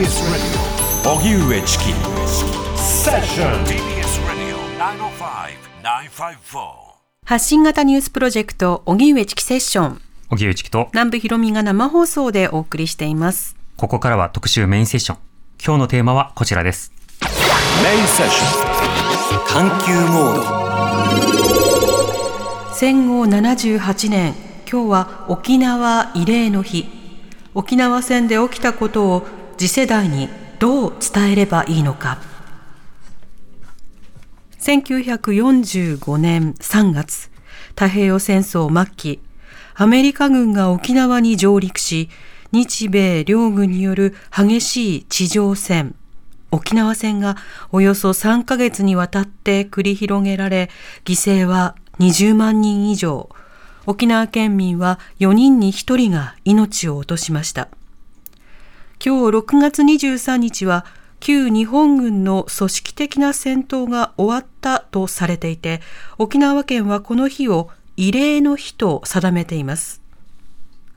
TBS Radio. 荻上チキセッション TBS Radio 905-954発信型ニュースプロジェクト荻上チキセッション荻上チキと。南部ひろみが生放送でお送りしています。ここからは特集メインセッション。今日のテーマはこちらです。メインセッション探求モード。戦後78年今日は沖縄慰霊の日。沖縄戦で起きたことを次世代にどう伝えればいいのか1945年3月太平洋戦争末期アメリカ軍が沖縄に上陸し日米両軍による激しい地上戦沖縄戦がおよそ3ヶ月にわたって繰り広げられ犠牲は20万人以上沖縄県民は4人に1人が命を落としました。今日6月23日は旧日本軍の組織的な戦闘が終わったとされていて、沖縄県はこの日を慰霊の日と定めています。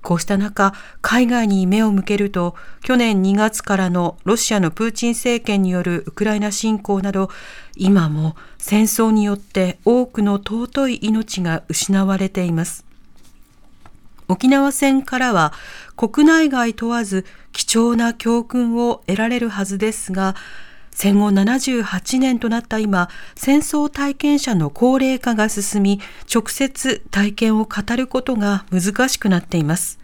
こうした中、海外に目を向けると、去年2月からのロシアのプーチン政権によるウクライナ侵攻など、今も戦争によって多くの尊い命が失われています。沖縄戦からは国内外問わず貴重な教訓を得られるはずですが、戦後78年となった今、戦争体験者の高齢化が進み、直接体験を語ることが難しくなっています。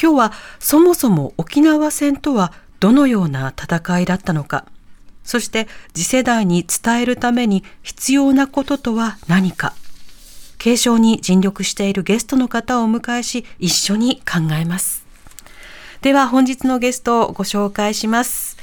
今日はそもそも沖縄戦とはどのような戦いだったのか、そして次世代に伝えるために必要なこととは何か、継承に尽力しているゲストの方をお迎えし、一緒に考えます。では本日のゲストをご紹介します。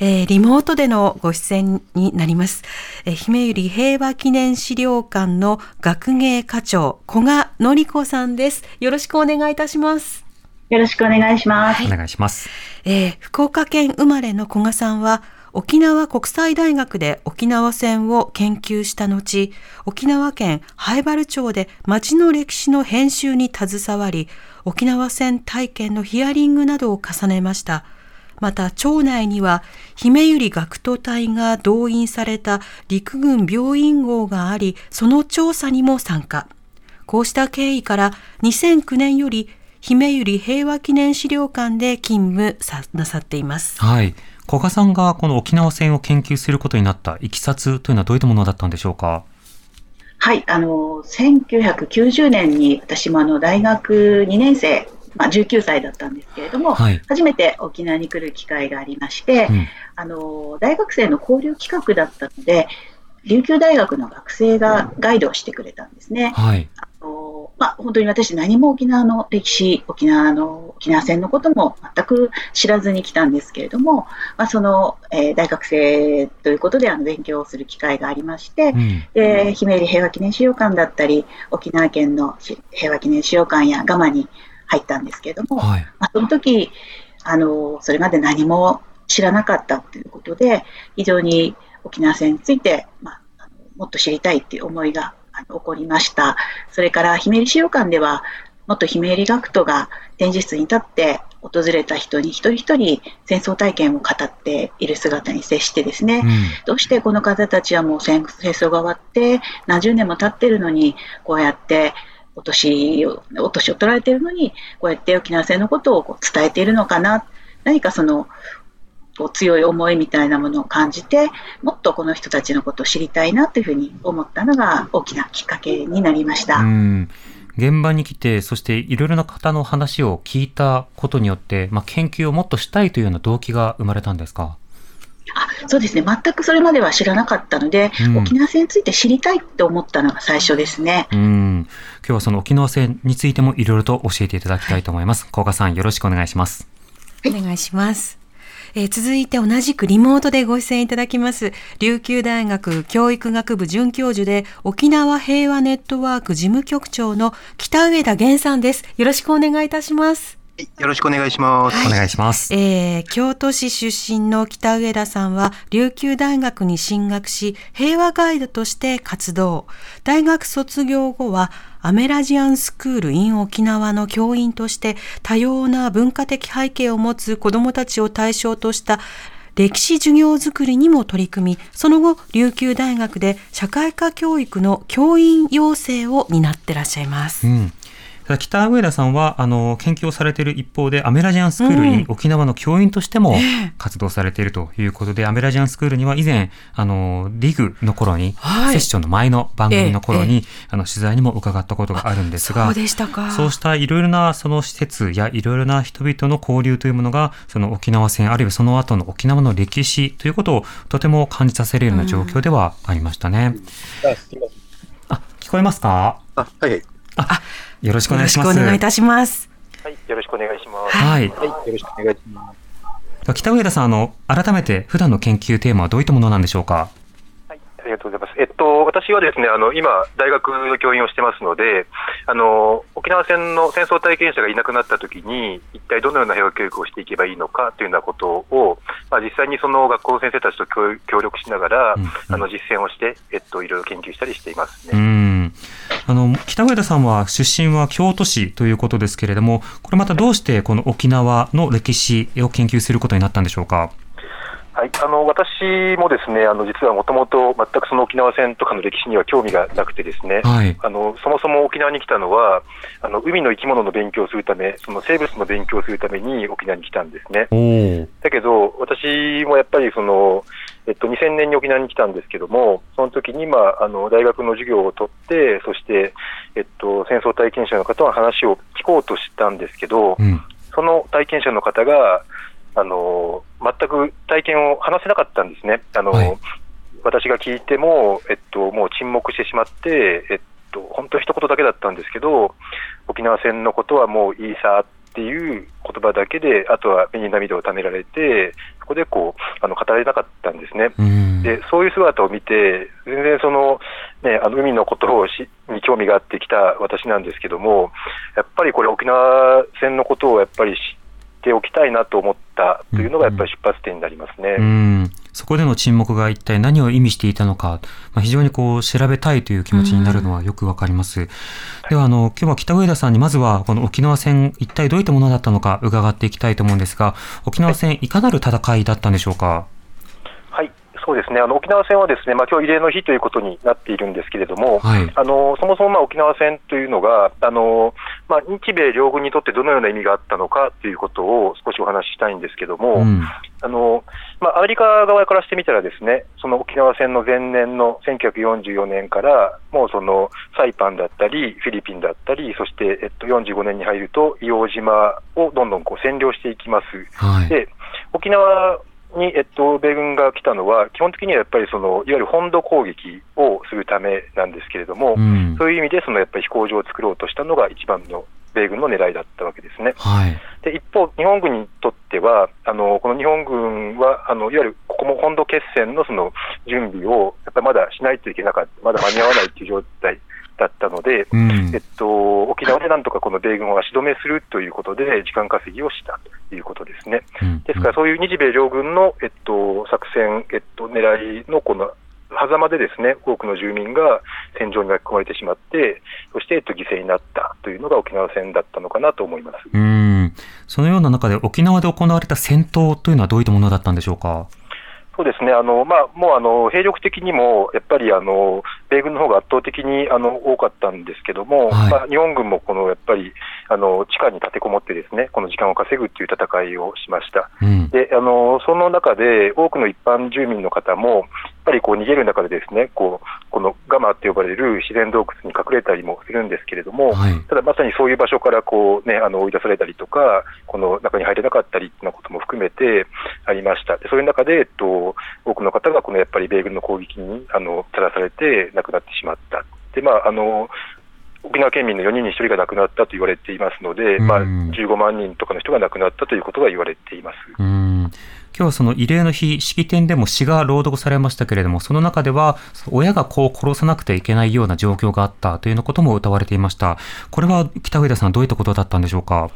えー、リモートでのご出演になります。えー、姫百合平和記念資料館の学芸課長、古賀典子さんです。よろしくお願いいたします。よろしくお願いします。お願いします。えー、福岡県生まれの古賀さんは、沖縄国際大学で沖縄戦を研究した後、沖縄県灰原町で町の歴史の編集に携わり、沖縄戦体験のヒアリングなどを重ねました。また町内には姫百合学徒隊が動員された陸軍病院号があり、その調査にも参加。こうした経緯から2009年より姫百合平和記念資料館で勤務なさっています。はい。古賀さんがこの沖縄戦を研究することになったいきさつというのはどういったものだったんでしょうか？はい、あの1990年に私もあの大学2年生、まあ、19歳だったんですけれども、はい、初めて沖縄に来る機会がありまして、うん、あの大学生の交流企画だったので、琉球大学の学生がガイドをしてくれたんですね。はい、あのまあ、本当に私、何も沖縄の歴史、沖縄の沖縄戦のことも全く知らずに来たんですけれども、まあ、その、えー、大学生ということであの勉強をする機会がありまして、うん、で姫入平和記念資料館だったり、沖縄県の平和記念資料館やガマに入ったんですけれども、はい、まあ、その時あのそれまで何も知らなかったということで、非常に沖縄戦について、まあ、もっと知りたいっていう思いが起こりました。それから姫入資料館では、元姫入学徒が展示室に立って訪れた人に一人一人戦争体験を語っている姿に接してですね、うん、どうしてこの方たちはもう戦争が終わって何十年も経ってるのにこうやってお年をお年を取られているのにこうやって沖縄戦のことをこう伝えているのかな。何かそのこう強い思いみたいなものを感じてもっとこの人たちのことを知りたいなというふうに思ったのが大きなきっかけになりました。現場に来て、そしていろいろな方の話を聞いたことによって、まあ、研究をもっとしたいというような動機が生まれたんですか？あそうですね、全くそれまでは知らなかったので、うん、沖縄戦について知りたいって思ったのが最初ですね。うん、今日はその沖縄戦についてもいろいろと教えていただきたいと思います。甲、賀、さん、よろしくお願いします。お願いします。えー、続いて同じくリモートでご出演いただきます、琉球大学教育学部准教授で沖縄平和ネットワーク事務局長の北上田源さんです。よろしくお願いいたします。よろしくお願いします。はい、お願いします。えー、京都市出身の北上田さんは、琉球大学に進学し、平和ガイドとして活動。大学卒業後は、アメラジアンスクール in 沖縄の教員として多様な文化的背景を持つ子どもたちを対象とした歴史授業づくりにも取り組み、その後、琉球大学で社会科教育の教員養成を担ってらっしゃいます。うん北上田さんはあの研究をされている一方でアメラジアンスクールに沖縄の教員としても活動されているということで、アメラジアンスクールには以前あのリグの頃に、はい、セッションの前の番組の頃に、あの取材にも伺ったことがあるんですがそうそうしたいろいろなその施設やいろいろな人々の交流というものがその沖縄戦あるいはその後の沖縄の歴史ということをとても感じさせるような状況ではありましたね。うん、あ聞こえますか？あはい、あよろしくお願いします。よろしくお願いいたします。はい、よろしくお願いします。はい。はい、よろしくお願いします。北上田さん、あの、改めて普段の研究テーマはどういったものなんでしょうか？はい、ありがとうございます。えっと、私はですね、あの、今、大学の教員をしてますので、あの、沖縄戦の戦争体験者がいなくなったときに、一体どのような平和教育をしていけばいいのかというようなことを、まあ、実際にその学校の先生たちと協力しながら、うんうん、あの、実践をして、えっと、いろいろ研究したりしていますね。うんあの北上田さんは出身は京都市ということですけれども、これまたどうしてこの沖縄の歴史を研究することになったんでしょうか？はい、あの私もですねあの実はもともと全くその沖縄戦とかの歴史には興味がなくてですね、はい、あのそもそも沖縄に来たのはあの海の生き物の勉強をするためその生物の勉強をするために沖縄に来たんですね。だけど私もやっぱりそのえっと、2000年に沖縄に来たんですけども、その時に、まあ、あの大学の授業を取って、そして、えっと、戦争体験者の方は話を聞こうとしたんですけど、うん、その体験者の方が、あの全く体験を話せなかったんですね。あの、はい、私が聞いても、えっと、もう沈黙してしまって、えっと、本当一言だけだったんですけど、沖縄戦のことはもういいさっていう言葉だけで、あとは目に涙をためられて、そこでこうあの語られなかったんですね。で、そういう姿を見て、全然その、ね、あの海のことをしに興味があってきた私なんですけども、やっぱりこれ、沖縄戦のことをやっぱり知っておきたいなと思ったというのが、やっぱり出発点になりますね。うんそこでの沈黙が一体何を意味していたのか、まあ、非常にこう調べたいという気持ちになるのはよくわかります。ではあの今日は北上田さんにまずはこの沖縄戦一体どういったものだったのか伺っていきたいと思うんですが、沖縄戦いかなる戦いだったんでしょうか？そうですね。あの沖縄戦はですね、まあ今日慰霊の日ということになっているんですけれども、はい、あのそもそもまあ沖縄戦というのが、あのまあ、日米両軍にとってどのような意味があったのかということを少しお話ししたいんですけれども、うん、あのまあ、アメリカ側からしてみたら、ですねその沖縄戦の前年の1944年から、もうそのサイパンだったり、フィリピンだったり、そして、えっと、45年に入ると、硫黄島をどんどんこう占領していきます。はい、で沖縄に、えっと、米軍が来たのは、基本的にはやっぱりそのいわゆる本土攻撃をするためなんですけれども、うん、そういう意味でそのやっぱり飛行場を作ろうとしたのが一番の米軍の狙いだったわけですね。はい、で一方、日本軍にとっては、あのこの日本軍はあのいわゆるここも本土決戦のその準備をやっぱりまだしないといけなかった、まだ間に合わないという状態だったので、うん、えっと、沖縄でなんとかこの米軍を足止めするということで、時間稼ぎをしたということですね。うん、ですから、そういう日米両軍の、えっと、作戦、えっと、狙いのこの狭間でですね、多くの住民が戦場に巻き込まれてしまって、そして、えっと、犠牲になったというのが沖縄戦だったのかなと思います。うんそのような中で沖縄で行われた戦闘というのはどういったものだったんでしょうか？そうですね、あのまあ、もうあの兵力的にも、やっぱりあの米軍の方が圧倒的にあの多かったんですけども、はい、まあ、日本軍もこのやっぱりあの地下に立てこもってですね、この時間を稼ぐっていう戦いをしました。うん、であのその中で多くの一般住民の方も、ぱりこう逃げる中でですねこうこのガマって呼ばれる自然洞窟に隠れたりもするんですけれども、はい、ただまさにそういう場所からこう、ね、あの追い出されたりとか、この中に入れなかったりっていうことも含めてありました。でそういう中で、えっと、多くの方がこのやっぱり米軍の攻撃にあのさらされて亡くなってしまった。でまああの沖縄県民の4人に1人が亡くなったと言われていますので、まあ、15万人とかの人が亡くなったということが言われています。今日はその慰霊の日、式典でも詩が朗読されましたけれども、その中では、親が子を殺さなくてはいけないような状況があったというようなことも歌われていました。これは北上田さん、どういったことだったんでしょうか？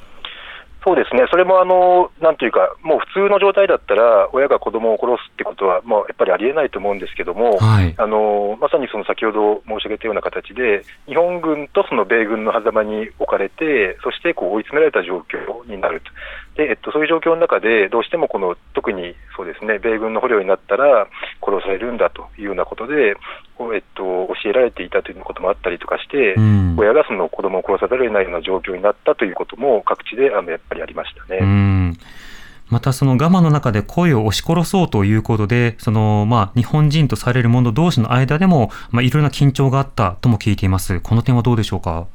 そうですね、それもあのなんていうか、もう普通の状態だったら、親が子供を殺すってことは、もうやっぱりありえないと思うんですけども、はい、あのまさにその先ほど申し上げたような形で、日本軍とその米軍の狭間に置かれて、そしてこう追い詰められた状況になると。でえっと、そういう状況の中で、どうしてもこの特にそうですね米軍の捕虜になったら殺されるんだというようなことで、えっと、教えられていたということもあったりとかして、うん、親がその子供を殺さざるを得ないような状況になったということも各地であのやっぱりありましたね。うんまたその我慢の中で声を押し殺そうということで、そのまあ日本人とされる者同士の間でも、まあ、いろいろな緊張があったとも聞いています。この点はどうでしょうか？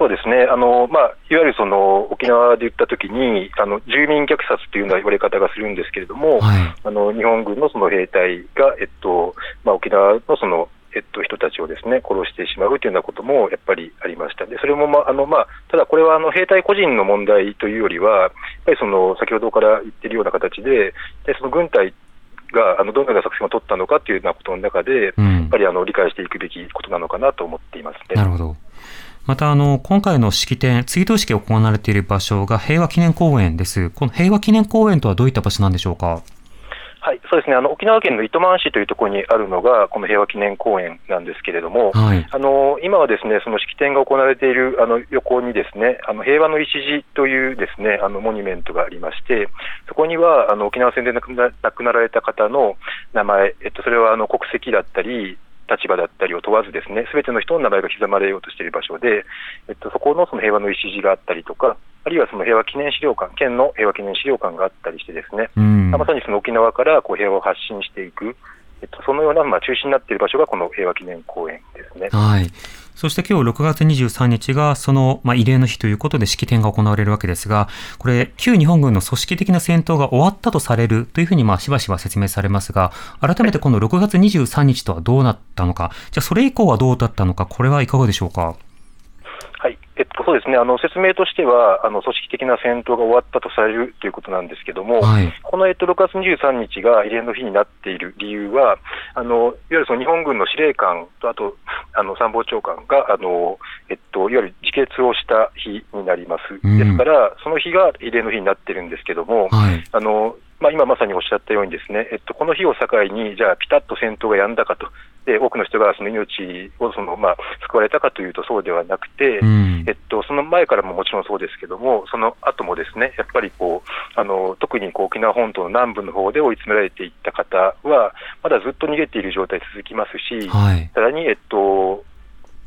そうですね、あのまあ、いわゆるその沖縄で言ったときにあの、住民虐殺というような言われ方がするんですけれども、はい、あの日本軍のその兵隊が、えっとまあ、沖縄のそのえっと、人たちをですね殺してしまうというようなこともやっぱりありました。で、それも、まあのまあ、ただこれはあの兵隊個人の問題というよりは、やっぱりその先ほどから言っているような形で、でその軍隊があのどのような作戦を取ったのかというようなことの中で、うん、やっぱりあの理解していくべきことなのかなと思っていますね。なるほどまたあの今回の式典、追悼式が行われている場所が平和記念公園です。この平和記念公園とはどういった場所なんでしょうか？はい、そうですね。あの沖縄県の糸満市というところにあるのがこの平和記念公園なんですけれども、はい、あの今はですねその式典が行われているあの横にですねあの平和の礎というですねあのモニュメントがありまして、そこにはあの沖縄戦で亡くなられた方の名前、えっとそれはあの国籍だったり立場だったりを問わずですね、すべての人の名前が刻まれようとしている場所で、えっと、そこのその平和の礎があったりとか、あるいはその平和記念資料館、県の平和記念資料館があったりしてですね、まさにその沖縄からこう平和を発信していく、えっと、そのようなまあ中心になっている場所がこの平和記念公園ですね。はいそして今日6月23日がその、まあ、慰霊の日ということで式典が行われるわけですが、これ、旧日本軍の組織的な戦闘が終わったとされるというふうにまあしばしば説明されますが、改めてこの6月23日とはどうなったのか、じゃあそれ以降はどうだったのか、これはいかがでしょうか？えっと、そうですね。あの説明としてはあの、組織的な戦闘が終わったとされるということなんですけれども、はい、この、えっと、6月23日が慰霊の日になっている理由は、あのいわゆるその日本軍の司令官と、あとあの参謀長官があの、えっと、いわゆる自決をした日になります、うん、ですから、その日が慰霊の日になってるんですけれども、はい、あのまあ、今まさにおっしゃったようにですね、えっと、この日を境に、じゃあ、ピタッと戦闘がやんだかと、で多くの人がその命をその、まあ、救われたかというとそうではなくて、うん、えっと、その前からももちろんそうですけども、その後もですねやっぱりこうあの特にこう沖縄本島の南部の方で追い詰められていった方は、まだずっと逃げている状態続きますし、はい、さらに、えっと、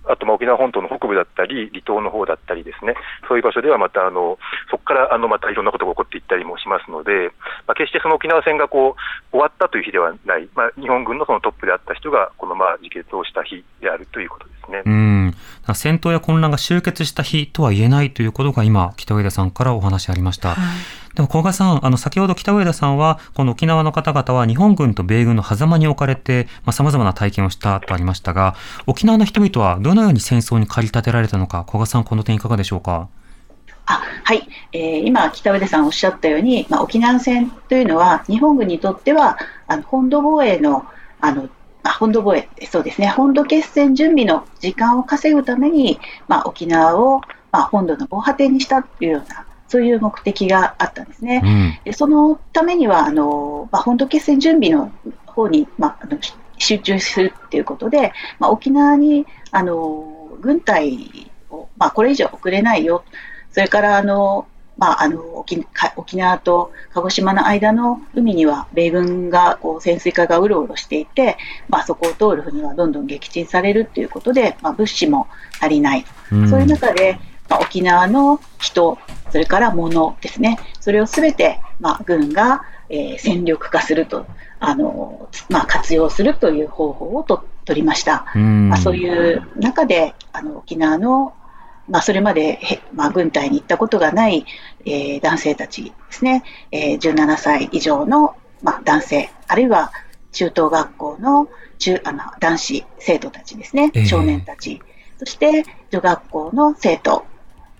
あとまあ沖縄本島の北部だったり、離島の方だったりですね、そういう場所ではまたあの、そこからあのまたいろんなことが起こっていったりもしますので、まあ、決してその沖縄戦がこう終わったという日ではない、まあ、日本軍のそのトップであった人が、このまあ自決をした日であるということですね。うん。戦闘や混乱が終結した日とは言えないということが今、北上田さんからお話ありました。はいでも、小賀さん、あの、先ほど北上田さんは、この沖縄の方々は日本軍と米軍の狭間に置かれて、まあ、様々な体験をしたとありましたが、沖縄の人々はどのように戦争に駆り立てられたのか、小賀さん、この点いかがでしょうか？あはい、えー、今、北上さんおっしゃったように、まあ、沖縄戦というのは、日本軍にとっては、あの本土防衛のあのあ、本土防衛、そうですね、本土決戦準備の時間を稼ぐために、まあ、沖縄を、まあ、本土の防波堤にしたというようなそういう目的があったんですね。うん、でそのためにはあの、まあ、本土決戦準備の方に、まあ、あの集中するということで、まあ、沖縄にあの軍隊を、まあ、これ以上送れないよ、それからあの、まあ、あの沖沖縄と鹿児島の間の海には米軍がこう潜水艦がうろうろしていて、まあ、そこを通る船はどんどん撃沈されるということで、まあ、物資も足りない、うん、そういう中で、まあ、沖縄の人、それから物ですね、それをすべて、まあ、軍が、えー、戦力化すると、あのまあ、活用するという方法をと取りました。まあ、そういう中であの沖縄のまあ、それまで、まあ、軍隊に行ったことがない、えー、男性たちですね、えー、17歳以上の、まあ、男性、あるいは中等学校の中あの男子生徒たちですね、少年たち、そして女学校の生徒、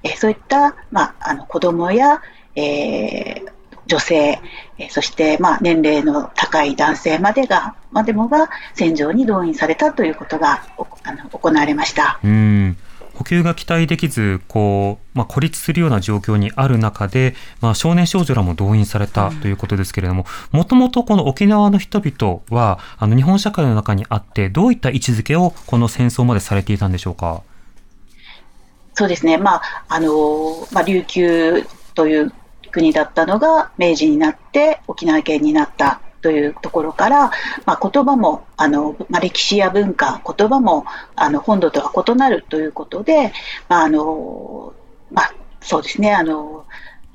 えそういった、まあ、あの子供や、えー、女性、えそして、まあ、年齢の高い男性までが、までもが戦場に動員されたということがあの行われました。うん補給が期待できずこう、まあ、孤立するような状況にある中で、まあ、少年少女らも動員されたということですけれどももともとこの沖縄の人々はあの日本社会の中にあってどういった位置づけをこの戦争までされていたんでしょうか？そうですね、まああのまあ、琉球という国だったのが明治になって沖縄県になったというところから、まあ、言葉もあの、まあ、歴史や文化言葉もあの本土とは異なるということで、まああのまあ、そうですね。あの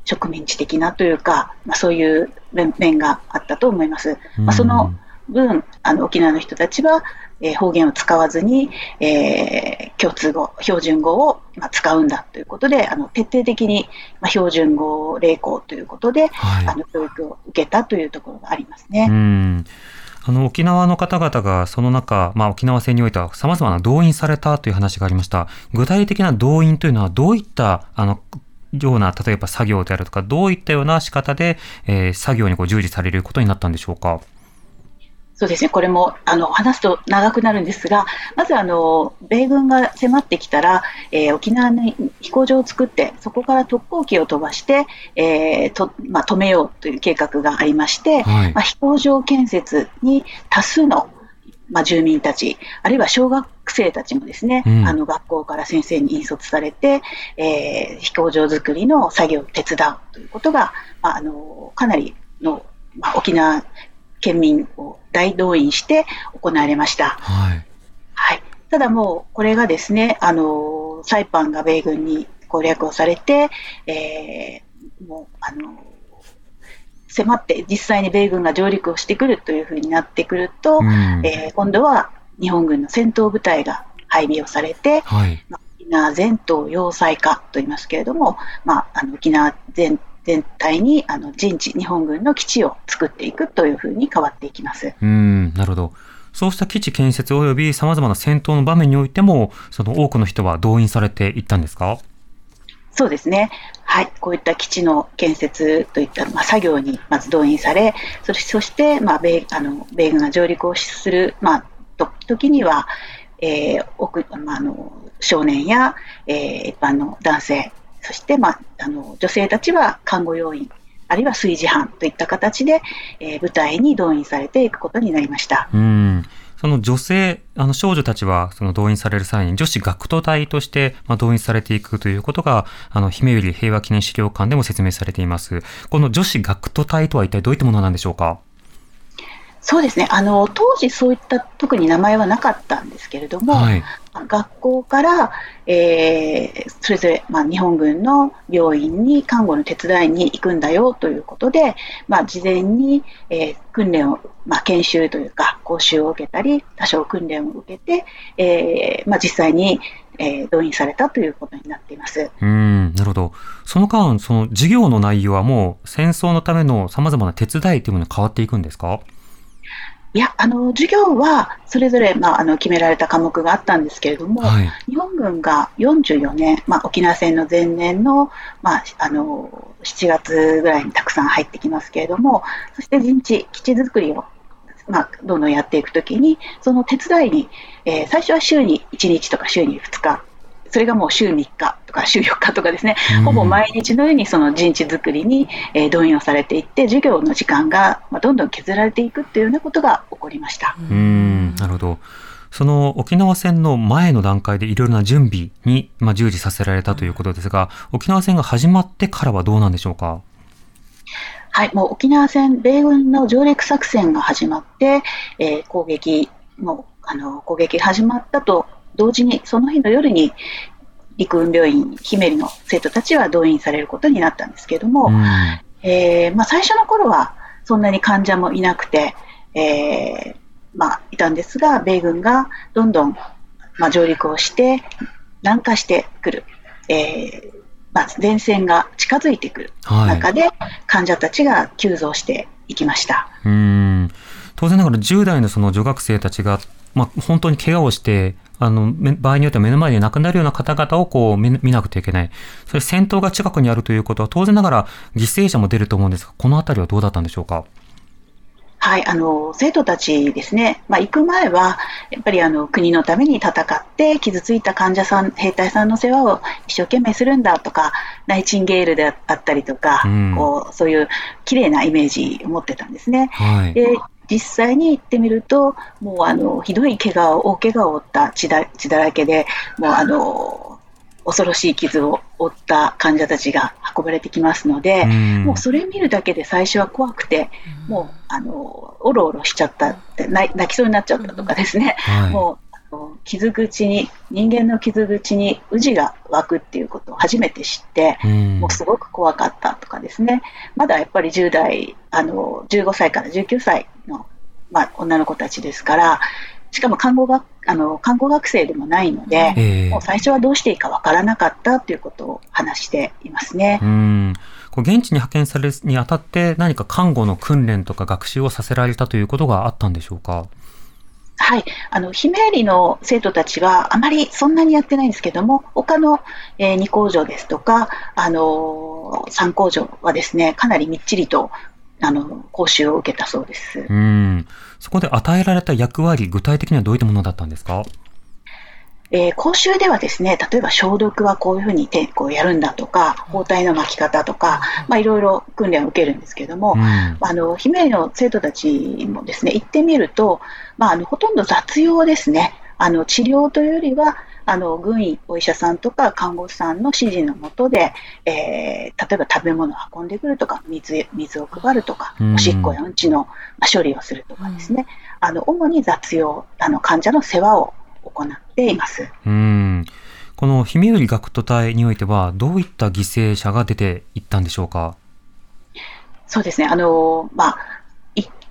植民地的なというか、まあ、そういう面があったと思います。まあ、その分あの沖縄の人たちはえー、方言を使わずに、えー、共通語、標準語を、まあ、使うんだということで、あの徹底的に、まあ、標準語励行ということで、はい、あの教育を受けたというところがありますね。うんあの沖縄の方々がその中、まあ、沖縄戦においてはさまざまな動員されたという話がありました。具体的な動員というのはどういったあのような例えば作業であるとかどういったような仕方で、えー、作業にこう従事されることになったんでしょうか？そうですね、これもあの話すと長くなるんですが、まずあの米軍が迫ってきたら、えー、沖縄に飛行場を作って、そこから特攻機を飛ばして、えーとまあ、止めようという計画がありまして、はい、まあ、飛行場建設に多数のまあ、住民たち、あるいは小学生たちもですね、うん、あの学校から先生に引率されて、えー、飛行場作りの作業を手伝うということが、まあ、あのかなりの、まあ、沖縄県民を大動員して行われました。はい。はい。ただもう、これがですね、あの、サイパンが米軍に攻略をされて、えー、もう、あの、迫って実際に米軍が上陸をしてくるというふうになってくると、うん、えー、今度は日本軍の戦闘部隊が配備をされて、はい、まあ、沖縄全島要塞化と言いますけれども、まあ、あの沖縄全全体にあの陣地、日本軍の基地を作っていくというふうに変わっていきます。うんなるほどそうした基地建設及びさまざまな戦闘の場面においても、その多くの人は動員されていったんですか？そうですね。はい。こういった基地の建設といった、まあ、作業にまず動員され、そそして、まあ、米あの米軍が上陸をする、まあ、と時には、えー奥まあ、あの少年や、えー、一般の男性、そして、まあ、あの女性たちは看護要員、あるいは炊事班といった形で、えー、部隊に動員されていくことになりました。うんその女性、あの少女たちはその動員される際に女子学徒隊としてまあ動員されていくということが、あの姫百合平和記念資料館でも説明されています。この女子学徒隊とは一体どういったものなんでしょうか？そうですねあの当時、そういった特に名前はなかったんですけれども、はい、学校から、えー、それぞれ、まあ、日本軍の病院に看護の手伝いに行くんだよということで、まあ、事前に、えー、訓練を、まあ、研修というか講習を受けたり多少訓練を受けて、えーまあ、実際に、えー、動員されたということになっていますうんなるほど、その間、その授業の内容はもう戦争のためのさまざまな手伝いというものに変わっていくんですか？いや、あの、授業はそれぞれ、まあ、あの決められた科目があったんですけれども、はい、日本軍が44年、まあ、沖縄戦の前年の、まあ、あの、7月ぐらいにたくさん入ってきますけれども、そして陣地、基地作りを、まあ、どんどんやっていくときに、その手伝いに、えー、最初は週に1日とか週に2日それがもう週3日とか週4日とかですね、ほぼ毎日のようにその陣地作りに、えー、動員をされていって、授業の時間が、まあ、どんどん削られていくっていうようなことが起こりましたうんなるほど。その沖縄戦の前の段階でいろいろな準備に、まあ、従事させられたということですが、沖縄戦が始まってからはどうなんでしょうか？はい、もう沖縄戦、米軍の上陸作戦が始まって、えー、攻撃もあの攻撃始まったと同時にその日の夜に陸運病院姫の生徒たちは動員されることになったんですけれども、うん、えー、まあ、最初の頃はそんなに患者もいなくて、えー、まあ、いたんですが米軍がどんどん、まあ、上陸をして南下してくる、えーまあ、前線が近づいてくる中で、患者たちが急増していきました。うん。当然ながら10代のその女学生たちが、まあ、本当に怪我をしてあの、場合によっては目の前で亡くなるような方々をこう見なくてはいけない。それ戦闘が近くにあるということは当然ながら犠牲者も出ると思うんですが、このあたりはどうだったんでしょうか？はい、あの生徒たちですね、まあ、行く前はやっぱりあの国のために戦って傷ついた患者さん、兵隊さんの世話を一生懸命するんだとか、ナイチンゲールであったりとか、うん、こうそういう綺麗なイメージを持ってたんですね。はい、で実際に行ってみると、もうあのひどい怪我を、大怪我を負った血だ血だらけで、もうあの恐ろしい傷を負った患者たちが運ばれてきますので、うん、もうそれ見るだけで最初は怖くて、うん、もうあのおろおろしちゃったって泣きそうになっちゃったとかですね、うんはい、もう傷口に人間の傷口に宇治が湧くっていうことを初めて知って、もうすごく怖かったとかですねまだやっぱり10代あの15歳から19歳の、まあ、女の子たちですからしかも看護学あの看護学生でもないので、えー、もう最初はどうしていいかわからなかったということを話していますね。うん現地に派遣されるにあたって何か看護の訓練とか学習をさせられたということがあったんでしょうか？はい、あのひめゆりの生徒たちはあまりそんなにやってないんですけども、他の、えー、2工場ですとか、あのー、3工場はですね、かなりみっちりとあの講習を受けたそうです。うん。そこで与えられた役割、具体的にはどういったものだったんですか？えー、講習ではですね、例えば消毒はこういうふうにこうやるんだとか、包帯の巻き方とか、まあ、いろいろ訓練を受けるんですけれども、うん、あの、姫の生徒たちもですね、行ってみると、まあ、あの、ほとんど雑用ですね。あの、治療というよりは、あの軍医、お医者さんとか看護師さんの指示のもとで、えー、例えば食べ物を運んでくるとか水水を配るとか、おしっこやうんちの処理をするとかですね、あの主に雑用あの患者の世話を行っています。うんこのひめゆり学徒隊においてはどういった犠牲者が出ていったんでしょうか？そうですね。あのまあ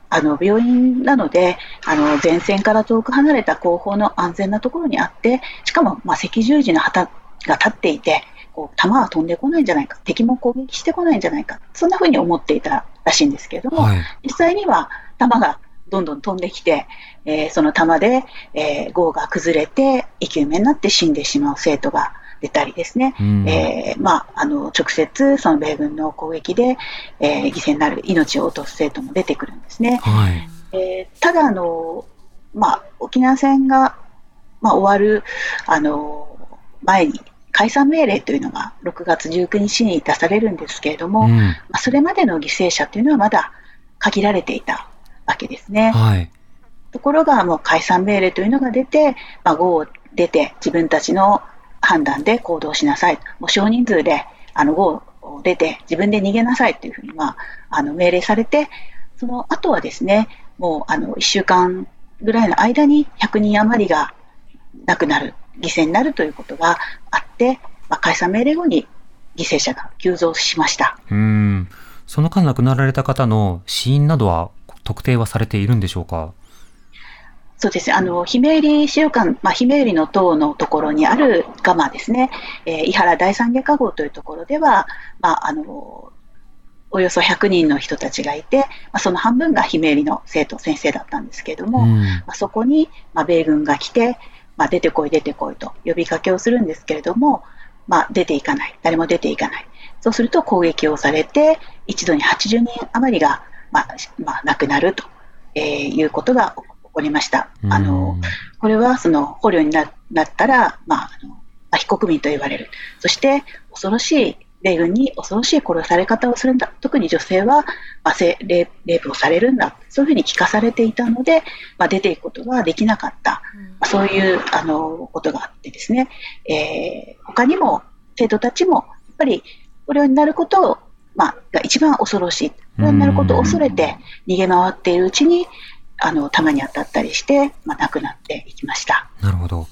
あの病院なのであの前線から遠く離れた後方の安全なところにあってしかも、まあ、赤十字の旗が立っていてこう弾は飛んでこないんじゃないか敵も攻撃してこないんじゃないかそんなふうに思っていたらしいんですけれども、はい、実際には弾がどんどん飛んできて、えー、その弾で、えー、号が崩れて生き埋めになって死んでしまう生徒が出たりですね、えー、まあ、あの直接その米軍の攻撃で、えー、犠牲になる命を落とす生徒も出てくるんですね。はい、えー、ただあの、まあ、沖縄戦が、まあ、終わるあの前に解散命令というのが6月19日に出されるんですけれども、うん、まあ、それまでの犠牲者というのはまだ限られていたわけですね。はい、ところがもう解散命令というのが出て、まあ、号を出て自分たちの判断で行動しなさい。もう少人数で、あの、号を出て自分で逃げなさいというふうに、まあ、あの、命令されて、その後はですね、もう、あの、1週間ぐらいの間に100人余りが亡くなる、犠牲になるということがあって、まあ、解散命令後に犠牲者が急増しました。うん。その間亡くなられた方の死因などは特定はされているんでしょうか？そうです。ね、あの、ひめゆり資料館、まあ、ひめゆりの塔のところにあるガマですね、えー、伊原第三外科号というところでは、まあ、あの、およそ100人の人たちがいて、まあ、その半分がひめゆりの生徒、先生だったんですけれども、うん、まあ、そこに、まあ、米軍が来て、まあ、出てこい、出てこいと呼びかけをするんですけれども、まあ、出ていかない、誰も出ていかない。そうすると攻撃をされて、一度に80人余りが、まあ、まあ、亡くなると、えー、いうことがおりました。あのこれはその捕虜になったら、まあ、あの非国民と言われる。そして恐ろしい米軍に恐ろしい殺され方をするんだ。特に女性は、まあ、レレイプをされるんだ。そういうふうに聞かされていたので、まあ、出ていくことができなかった。まあ、そういうあのことがあってですね、えー、他にも生徒たちも、やっぱり捕虜になることを、まあ、が一番恐ろしい。捕虜になることを恐れて逃げ回っているうちに、あの弾に当たったりして、まあ、亡くなっていきました。なるほど。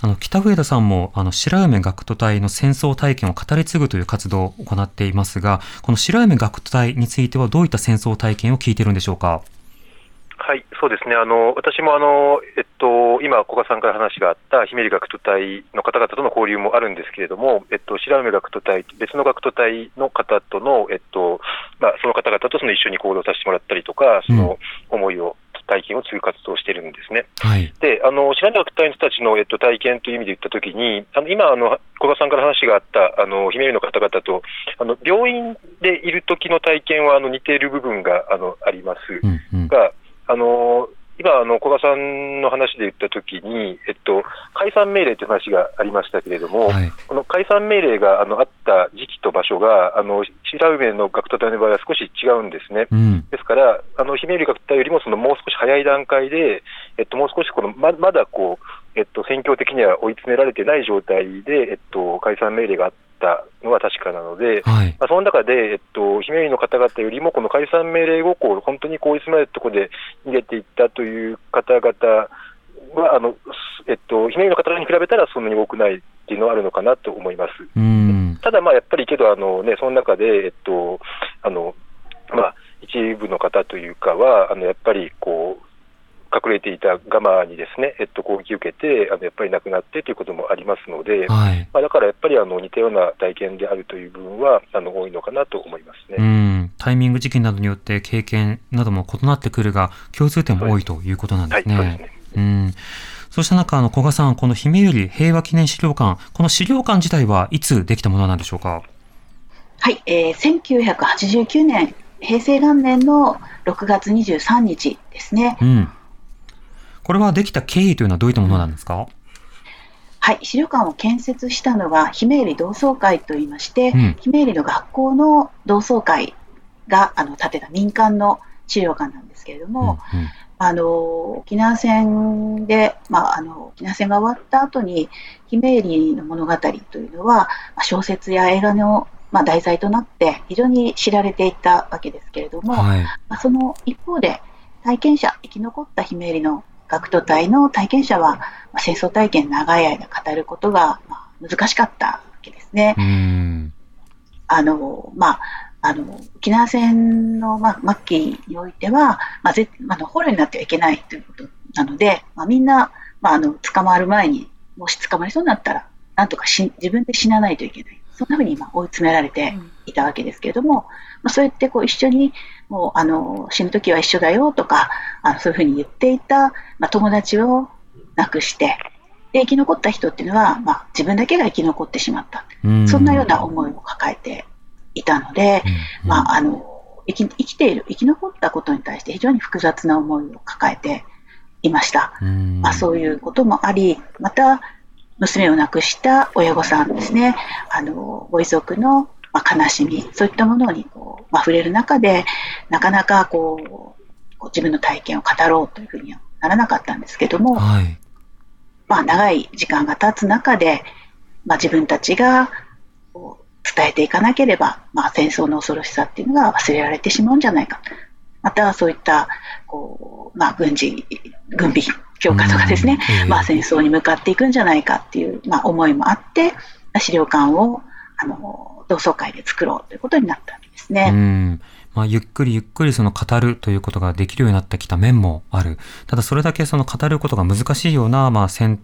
あの北上田さんもあの白梅学徒隊の戦争体験を語り継ぐという活動を行っていますがこの白梅学徒隊についてはどういった戦争体験を聞いているんでしょうか？はい、そうですね。あの私もあのえっと今古賀さんから話があった姫路学徒隊の方々との交流もあるんですけれども、えっと白梅学徒隊別の学徒隊の方とのえっとまあその方々とその一緒に行動させてもらったりとか、その思いを体験をする活動をしているんですね。はい、であの知らない学隊の人たちの、えっと、体験という意味で言ったときに、あの今あの、古賀さんから話があったあの姫の方々とあの、病院でいる時の体験はあの似ている部分があのあります、うんうん、が、あの今、あの古賀さんの話で言ったときに、えっと、解散命令という話がありましたけれども、はい、この解散命令があのあった時期と場所が、あの白梅の学徒隊の場合は少し違うんですね。うん、ですから、あの姫より学徒隊よりもそのもう少し早い段階で、えっと、もう少しこのままだこう、えっと、戦況的には追い詰められてない状態で、えっと、解散命令があったのは確かなので、はい、まあ、その中で、えっと、姫入の方々よりも、この解散命令後、こう本当にこう追い詰められたところで逃げていったという方々は、あのえっと、姫入の方々に比べたらそんなに多くないっていうのはあるのかなと思います。ただ、まあ、やっぱりけど、あのね、その中で、えっと、あの、まあ、一部の方というかは、あのやっぱりこう、隠れていたガマにですね、えっと、攻撃を受けて、あのやっぱり亡くなってということもありますので、はい、まあ、だからやっぱりあの似たような体験であるという部分はあの多いのかなと思いますね。うん。タイミング、時期などによって経験なども異なってくるが、共通点も多いということなんですね。はい、そうですね。うん。そうした中、あの古賀さん、この姫ゆり平和記念資料館、この資料館自体はいつできたものなんでしょうか？はい、えー、1989年、平成元年の6月23日ですね。うんこれはできた経緯というのはどういったものなんですか？はい、資料館を建設したのは、姫入同窓会といいまして、うん、姫入の学校の同窓会があの建てた民間の資料館なんですけれども、うんうん、あの沖縄戦で、まあ、あの沖縄戦が終わった後に、姫入の物語というのは、まあ、小説や映画のまあ、題材となって非常に知られていたわけですけれども、はい、まあ、その一方で体験者生き残った姫入の学徒隊の体験者は、まあ、戦争体験長い間語ることが、まあ、難しかったわけですね。あの、まあ、あの、沖縄戦の、まあ、末期においては、まあ、ぜあの捕虜になってはいけないということなので、まあ、みんな、まあ、あの、捕まる前に、もし捕まりそうになったら、なんとかし自分で死なないといけない。そんなふうに今追い詰められていたわけですけれども、まあ、そうやってこう一緒にもうあの死ぬ時は一緒だよとかあのそういうふうに言っていた、まあ、友達を亡くしてで生き残った人っていうのは、まあ、自分だけが生き残ってしまった、そんなような思いを抱えていたので、まあ、あの生き生きている生き残ったことに対して非常に複雑な思いを抱えていました。まあ、そういうこともありまた娘を亡くした親御さんですね、あのご遺族のまあ、悲しみ、そういったものにこう、まあ、触れる中で、なかなかこう自分の体験を語ろうというふうにはならなかったんですけども、はい、まあ、長い時間が経つ中で、まあ、自分たちがこう伝えていかなければ、まあ、戦争の恐ろしさっていうのが忘れられてしまうんじゃないか。またそういったこう、まあ、軍事、軍備強化とかですね、うん、まあ、戦争に向かっていくんじゃないかっていう、まあ、思いもあって、資料館をあの同窓会で作ろうということになったわけですね。うんまあ、ゆっくりゆっくりその語るということができるようになってきた面もある。ただそれだけその語ることが難しいような、まあ、戦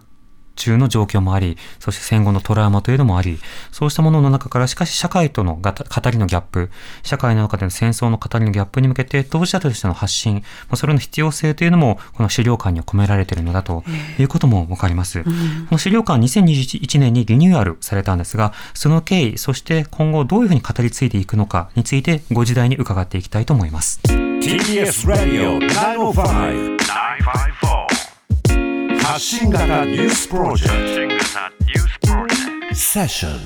中の状況もあり、そして戦後のトラウマというのもあり、そうしたものの中からしかし社会との語りのギャップ、社会の中での戦争の語りのギャップに向けて当事者としての発信、それの必要性というのもこの資料館には込められているのだということもわかります。この資料館2021年にリニューアルされたんですが、その経緯、そして今後どういうふうに語り継いでいくのかについてご時代に伺っていきたいと思います。TBS Radio 905-954発信型ニュースプロジェクト。セッション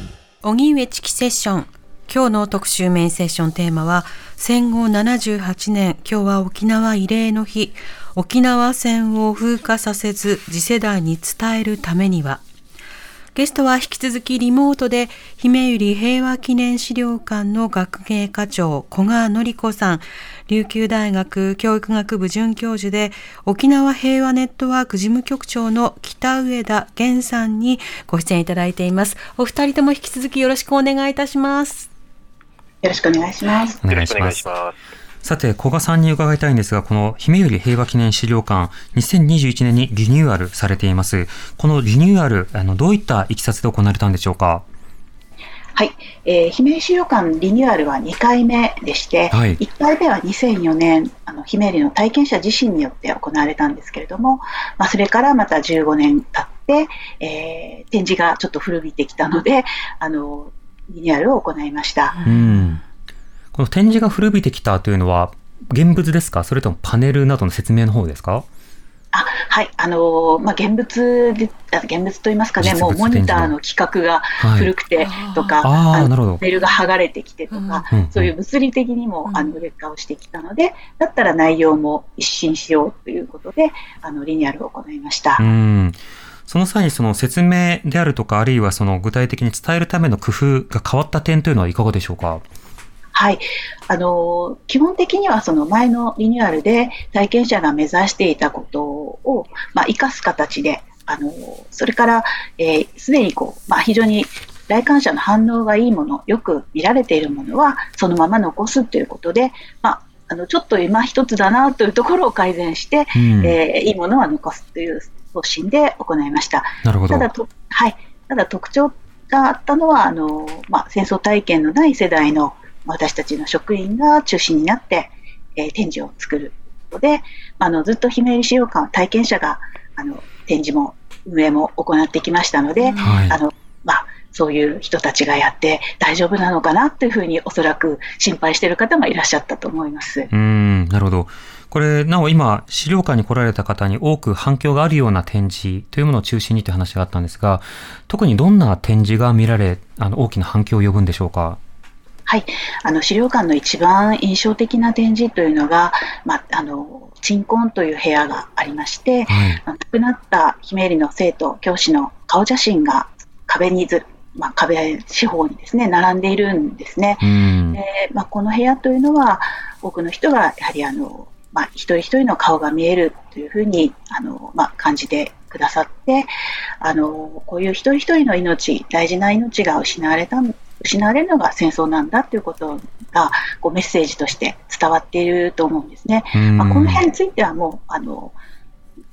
荻上チキセッション。今日の特集メインセッションテーマは戦後78年今日は沖縄慰霊の日。沖縄戦を風化させず次世代に伝えるためには。ゲストは引き続きリモートで姫百合平和記念資料館の学芸課長古賀典子さん琉球大学教育学部准教授で沖縄平和ネットワーク事務局長の北上田源さんにご出演いただいていますお二人とも引き続きよろしくお願いいたしますよろしくお願いしますお願いしますさて、古賀さんに伺いたいんですが、この姫より平和記念資料館、2021年にリニューアルされています。このリニューアル、あのどういったいきさつで行われたんでしょうか？はい、えー、姫入資料館リニューアルは2回目でして、はい、1回目は2004年、あの姫入の体験者自身によって行われたんですけれども、まあ、それからまた15年経って、えー、展示がちょっと古びてきたので、あのリニューアルを行いました。うん、この展示が古びてきたというのは、現物ですか、それともパネルなどの説明の方ですか？あはい、あのー、まあ、現物で、現物といいますかね、もうモニターの規格が古くてとか、はい、あのメールが剥がれてきてとか、うん、そういう物理的にも、あの劣化をしてきたので、だったら内容も一新しようということで、あのリニューアルを行いました。うん。その際にその説明であるとか、あるいはその具体的に伝えるための工夫が変わった点というのはいかがでしょうか？はい。あの、基本的にはその前のリニューアルで体験者が目指していたことを、まあ、生かす形で、あの、それから、えす、でにこう、まあ、非常に来館者の反応がいいもの、よく見られているものは、そのまま残すということで、まあ、あの、ちょっと今一つだなというところを改善して、うん、えー、いいものは残すという方針で行いました。なるほど。ただと、はい。ただ特徴があったのは、あの、まあ、戦争体験のない世代の私たちの職員が中心になって、えー、展示を作るので、あのずっと姫入資料館は体験者があの展示も運営も行ってきましたので、はい、あのまあ、そういう人たちがやって大丈夫なのかなというふうにおそらく心配している方がいらっしゃったと思います。うんなるほど。これ、なお今、資料館に来られた方に多く反響があるような展示というものを中心にという話があったんですが、特にどんな展示が見られ、あの大きな反響を呼ぶんでしょうか？はい、あの資料館の一番印象的な展示というのが、まあ、あの鎮魂という部屋がありまして、はい、亡くなったひめりの生徒、教師の顔写真が壁にず、まあ、壁四方にですね並んでいるんですね。でまあ、この部屋というのは多くの人がやはりあの、まあ、一人一人の顔が見えるというふうにあの、まあ、感じてくださってあのこういう一人一人の命大事な命が失われた失われるのが戦争なんだということがこうメッセージとして伝わっていると思うんですね。まあ、この辺についてはもうあの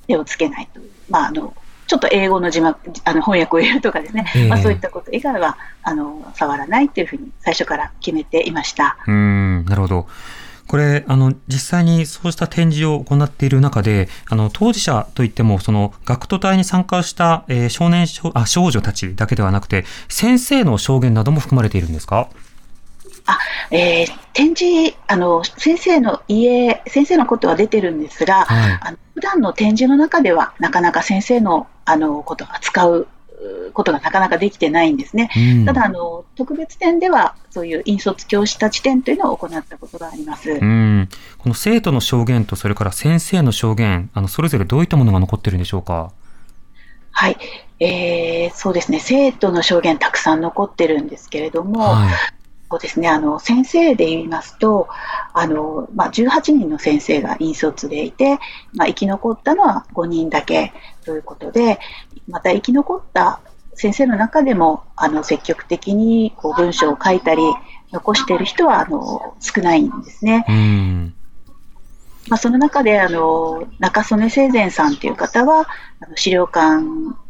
手をつけないとまあ、あのちょっと英語の字幕あの翻訳を入れるとかですね、えー、まあ、そういったこと以外はあの触らないというふうに最初から決めていました。うん。なるほどこれ、あの、実際にそうした展示を行っている中で、あの、当事者といっても、その、学徒隊に参加した、えー、少年少あ、少女たちだけではなくて、先生の証言なども含まれているんですか？あ、えー、展示、あの、先生の家、先生のことは出てるんですが、はい、あの普段の展示の中では、なかなか先生の、あの、ことを扱うことがなかなかできてないんですね。うん、ただあの、特別展では、そういう引率教師たち展というのを行ったことがあります。うん、この生徒の証言と、それから先生の証言、あのそれぞれどういったものが残ってるんでしょうか？はい、えー、そうですね、生徒の証言、たくさん残ってるんですけれども、はい、そうですね、あの先生で言いますと、あのまあ、18人の先生が引率でいて、まあ、生き残ったのは5人だけということで、また生き残った先生の中でもあの積極的にこう文章を書いたり残している人はあの少ないんですね。まあ、その中であの中曽根生前さんという方はあの資料館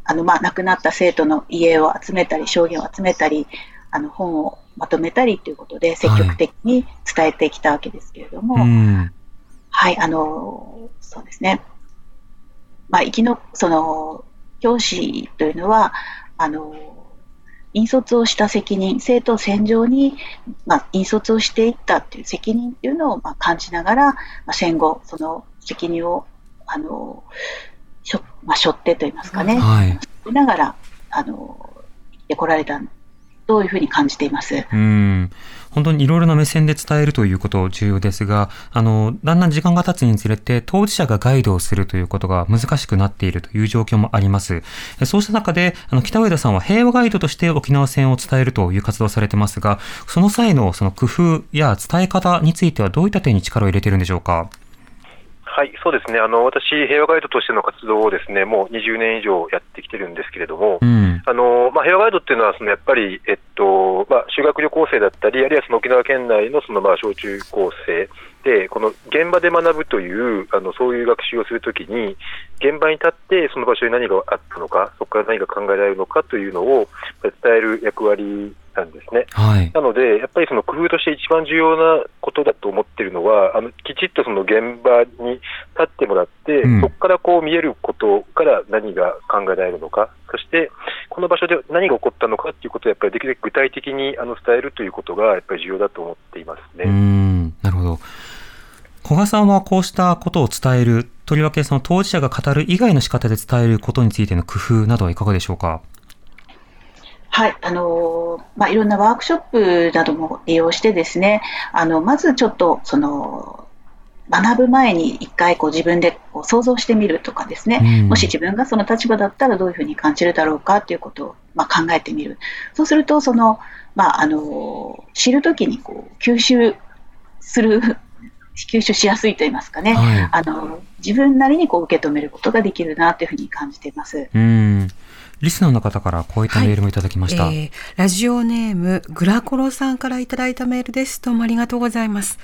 あの、まあ、亡くなった生徒の家を集めたり証言を集めたりあの本をまとめたりということで積極的に伝えてきたわけですけれども、はい、はい、あのそうですね、まあ、生きのその教師というのは、あの、引率をした責任、生徒戦場に、まあ、引率をしていったっていう責任っていうのを、まあ、感じながら、まあ、戦後、その責任を、あの、しょまあ、背負ってといいますかね、はい、ながら、あの、生きてこられたというふうに感じています？うん本当にいろいろな目線で伝えるということ重要ですが、あの、だんだん時間が経つにつれて、当事者がガイドをするということが難しくなっているという状況もあります。そうした中で、あの、北上田さんは平和ガイドとして沖縄戦を伝えるという活動をされてますが、その際のその工夫や伝え方についてはどういった点に力を入れているんでしょうか？はい、そうですね。あの、私、平和ガイドとしての活動をですね、もう20年以上やってきてるんですけれども、うん、あの、まあ、平和ガイドっていうのは、その、やっぱり、えっとまあ、修学旅行生だったり、あるいはその沖縄県内のそのまあ小中高生で、この現場で学ぶというあのそういう学習をするときに、現場に立ってその場所に何があったのか、そこから何が考えられるのかというのを伝える役割なんですね。はい、なので、やっぱりその工夫として一番重要なことだと思っているのは、あのきちっとその現場に立ってもらって、うん、そこからこう見えることから何が考えられるのか、そしてこの場所で何が起こったのかということをやっぱりできるだけ具体的にあの伝えるということがやっぱり重要だと思っていますね。うん。なるほど古賀さんはこうしたことを伝える、とりわけその当事者が語る以外の仕方で伝えることについての工夫などはいかがでしょうか？はい、あのまあ、いろんなワークショップなども利用してですね、あのまずちょっとその学ぶ前に一回こう自分でこう想像してみるとかですね、うん、もし自分がその立場だったらどういうふうに感じるだろうかということを、まあ、考えてみる。そうするとその、まあ、あの知るときにこう吸収する吸収しやすいと言いますかね、はい、あの自分なりにこう受け止めることができるなというふうに感じています。うん。リスナーの方からこういったメールもいただきました、はい、えー、ラジオネームグラコロさんからいただいたメールです。どうもありがとうございます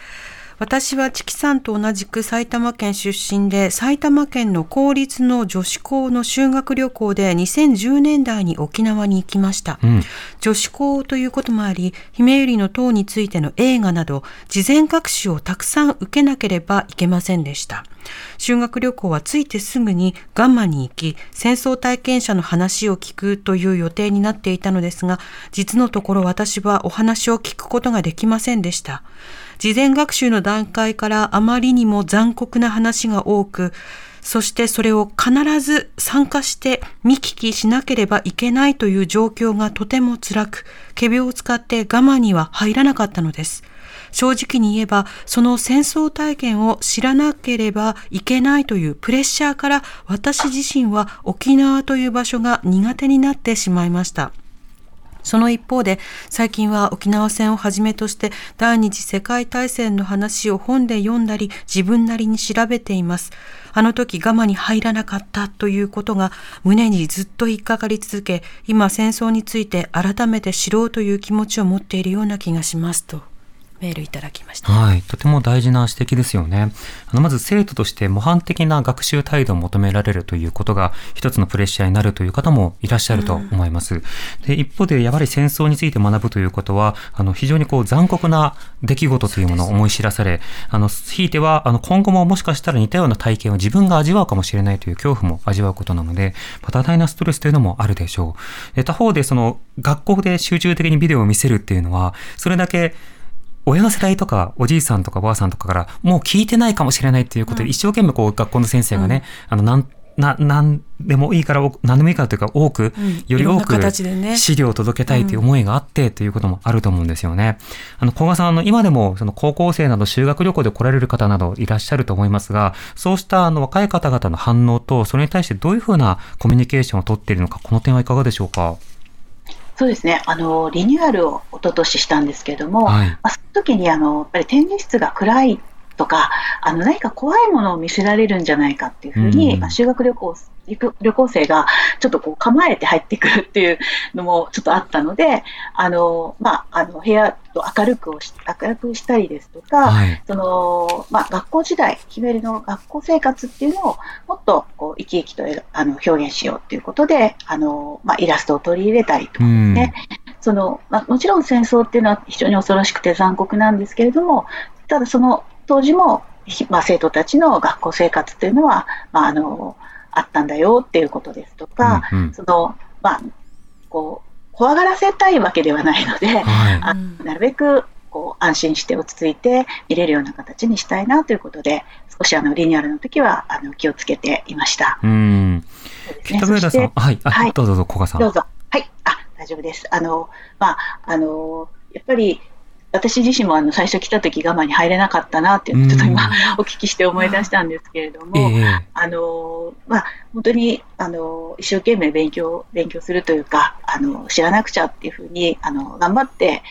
私はチキさんと同じく埼玉県出身で埼玉県の公立の女子校の修学旅行で2010年代に沖縄に行きました、うん、女子校ということもあり姫百合の塔についての映画など事前学習をたくさん受けなければいけませんでした。修学旅行は着いてすぐにガンマに行き、戦争体験者の話を聞くという予定になっていたのですが、実のところ私はお話を聞くことができませんでした。事前学習の段階からあまりにも残酷な話が多く、そしてそれを必ず参加して見聞きしなければいけないという状況がとても辛く、仮病を使って我慢には入らなかったのです。正直に言えば、その戦争体験を知らなければいけないというプレッシャーから私自身は沖縄という場所が苦手になってしまいました。その一方で最近は沖縄戦をはじめとして第二次世界大戦の話を本で読んだり自分なりに調べています。あの時我慢に入らなかったということが胸にずっと引っかかり続け今戦争について改めて知ろうという気持ちを持っているような気がしますとメールいただきました。はい。とても大事な指摘ですよね。あの、まず生徒として模範的な学習態度を求められるということが一つのプレッシャーになるという方もいらっしゃると思います。うん、で、一方でやはり戦争について学ぶということは、あの、非常にこう残酷な出来事というものを思い知らされ、あの、ひいては、あの、今後ももしかしたら似たような体験を自分が味わうかもしれないという恐怖も味わうことなので、多大なストレスというのもあるでしょう。で他方で、その、学校で集中的にビデオを見せるっていうのは、それだけ親の世代とかおじいさんとかおばあさんとかからもう聞いてないかもしれないっていうことで、一生懸命こう学校の先生がね、あのなんな何でもいいから何でもいいからというか多く、より多く資料を届けたいという思いがあってということもあると思うんですよね。あの小川さんあの今でもその高校生など修学旅行で来られる方などいらっしゃると思いますがそうしたあの若い方々の反応とそれに対してどういうふうなコミュニケーションをとっているのかこの点はいかがでしょうか？そうですね、あのリニューアルを一昨年したんですけれども、はい、まあ、その時にあのやっぱり展示室が暗いとか、あの何か怖いものを見せられるんじゃないかっていうふうに、うん、まあ、修学旅行旅行生がちょっとこう構えて入ってくるっていうのもちょっとあったので、あのまあ、あの部屋と明るくをし明るくしたりですとか、はい、そのまあ、学校時代、ひめりの学校生活っていうのをもっとこう生き生きとあの表現しようということで、あのまあ、イラストを取り入れたりとかですね、そのまあ、もちろん戦争っていうのは非常に恐ろしくて残酷なんですけれども、ただその当時も、まあ、生徒たちの学校生活っていうのは、まあ、あのあったんだよっていうことですとか、うんうん、そのまあ、こう怖がらせたいわけではないので、はい、あなるべくこう安心して落ち着いて見れるような形にしたいなということで、少しあのリニューアルの時はあの気をつけていました。うん。北上田さん、はい、はい、どうぞどうぞ、古賀さん。どうぞ。はい、あ、大丈夫です。あの、まあ、あの、やっぱり私自身もあの最初来た時我慢に入れなかったなっていうのをちょっと今お聞きして思い出したんですけれども、えー、あのまあ、本当にあの一生懸命勉強勉強するというかあの知らなくちゃっていうふうにあの頑張って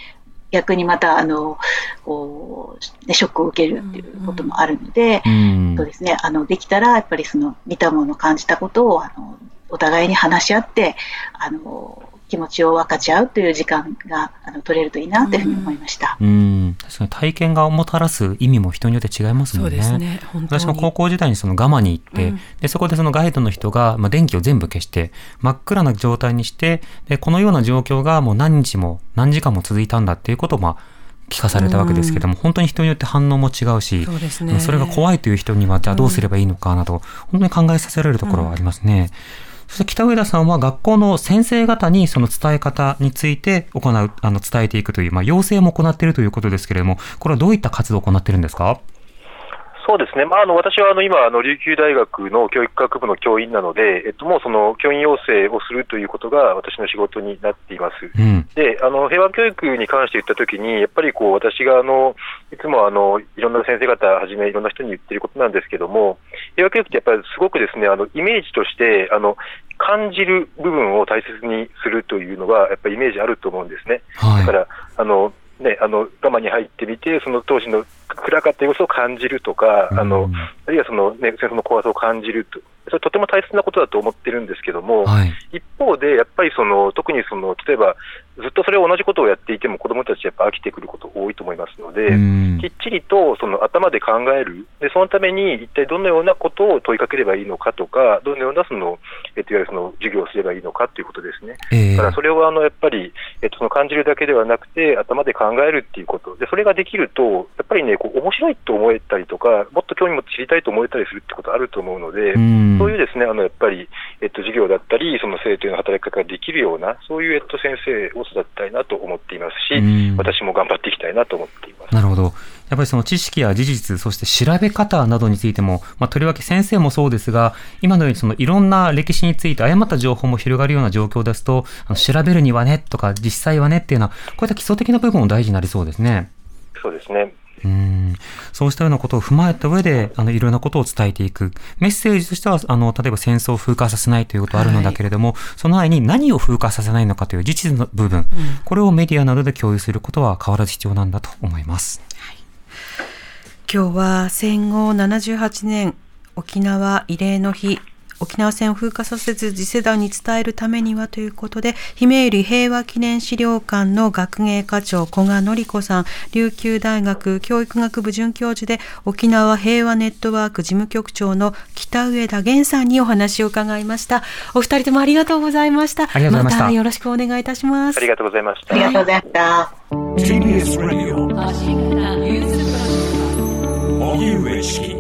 逆にまたあのこう、ね、ショックを受けるっていうこともあるので、うん、そうですね、あのできたらやっぱりその見たもの感じたことをあのお互いに話し合ってあの気持ちを分かち合うという時間があの取れるといいなというふうに思いました。うん、確かに体験がもたらす意味も人によって違いますもんね。ね。私も高校時代にそのガマに行って、うん、でそこでそのガイドの人が、まあ、電気を全部消して真っ暗な状態にしてでこのような状況がもう何日も何時間も続いたんだっていうことをまあ聞かされたわけですけども、うん、本当に人によって反応も違うしそ、ね,、それが怖いという人にはじゃあどうすればいいのかなど、うん、本当に考えさせられるところはありますね。そして北上田さんは学校の先生方にその伝え方について行う、あの伝えていくという、まあ、要請も行っているということですけれども、これはどういった活動を行っているんですか？そうですね、まあ、あの私はあの今あの、琉球大学の教育学部の教員なので、えっと、もうその教員養成をするということが私の仕事になっています。うん、であの平和教育に関して言ったときに、やっぱりこう私があのいつもあのいろんな先生方はじめ、いろんな人に言ってることなんですけども、平和教育ってやっぱりすごくですねあのイメージとしてあの感じる部分を大切にするというのが、やっぱりイメージあると思うんですね。はい、だからあのね、あのガマに入ってみて、その当時の暗かった様子を感じるとか、あのあるいはその、ね、戦争の怖さを感じると、それとても大切なことだと思ってるんですけども、はい、一方で、やっぱりその特にその例えば、ずっとそれを同じことをやっていても、子どもたちやっぱ飽きてくること多いと思いますので、きっちりとその頭で考える。で、そのために一体どのようなことを問いかければいいのかとか、どのようなその、えっと、いわゆるその授業をすればいいのかということですね。えー、だからそれをあのやっぱり、えっと、その感じるだけではなくて、頭で考えるっていうこと。で、それができると、やっぱりね、こう面白いと思えたりとか、もっと興味持って知りたいと思えたりするってことあると思うので、そういうですね、あのやっぱり、えっと、授業だったり、その生徒への働き方ができるような、そういう、えっと、先生を育てたいなと思っていますし、私も頑張っていきたいなと思っています。なるほど。やっぱりその知識や事実、そして調べ方などについても、まあ、とりわけ先生もそうですが、今のようにそのいろんな歴史について誤った情報も広がるような状況ですと、あの調べるにはねとか、実際はねっていうのは、こういった基礎的な部分も大事になりそうですね。そうですね。うん。そうしたようなことを踏まえた上で、あの、いろんなことを伝えていく。メッセージとしては、あの、例えば戦争を風化させないということはあるのだけれども、はい、その前に何を風化させないのかという事実の部分、うん、これをメディアなどで共有することは変わらず必要なんだと思います。はい、今日は戦後78年沖縄慰霊の日沖縄戦を風化させず次世代に伝えるためにはということで、ひめゆり平和記念資料館の学芸課長古賀典子さん、琉球大学教育学部准教授で沖縄平和ネットワーク事務局長の北上田源さんにお話を伺いました。お二人ともありがとうございました。ありがとうございました。まよろしくお願いいたします。ありがとうございました。ありがとうございました。TBS Radio 荻上チキ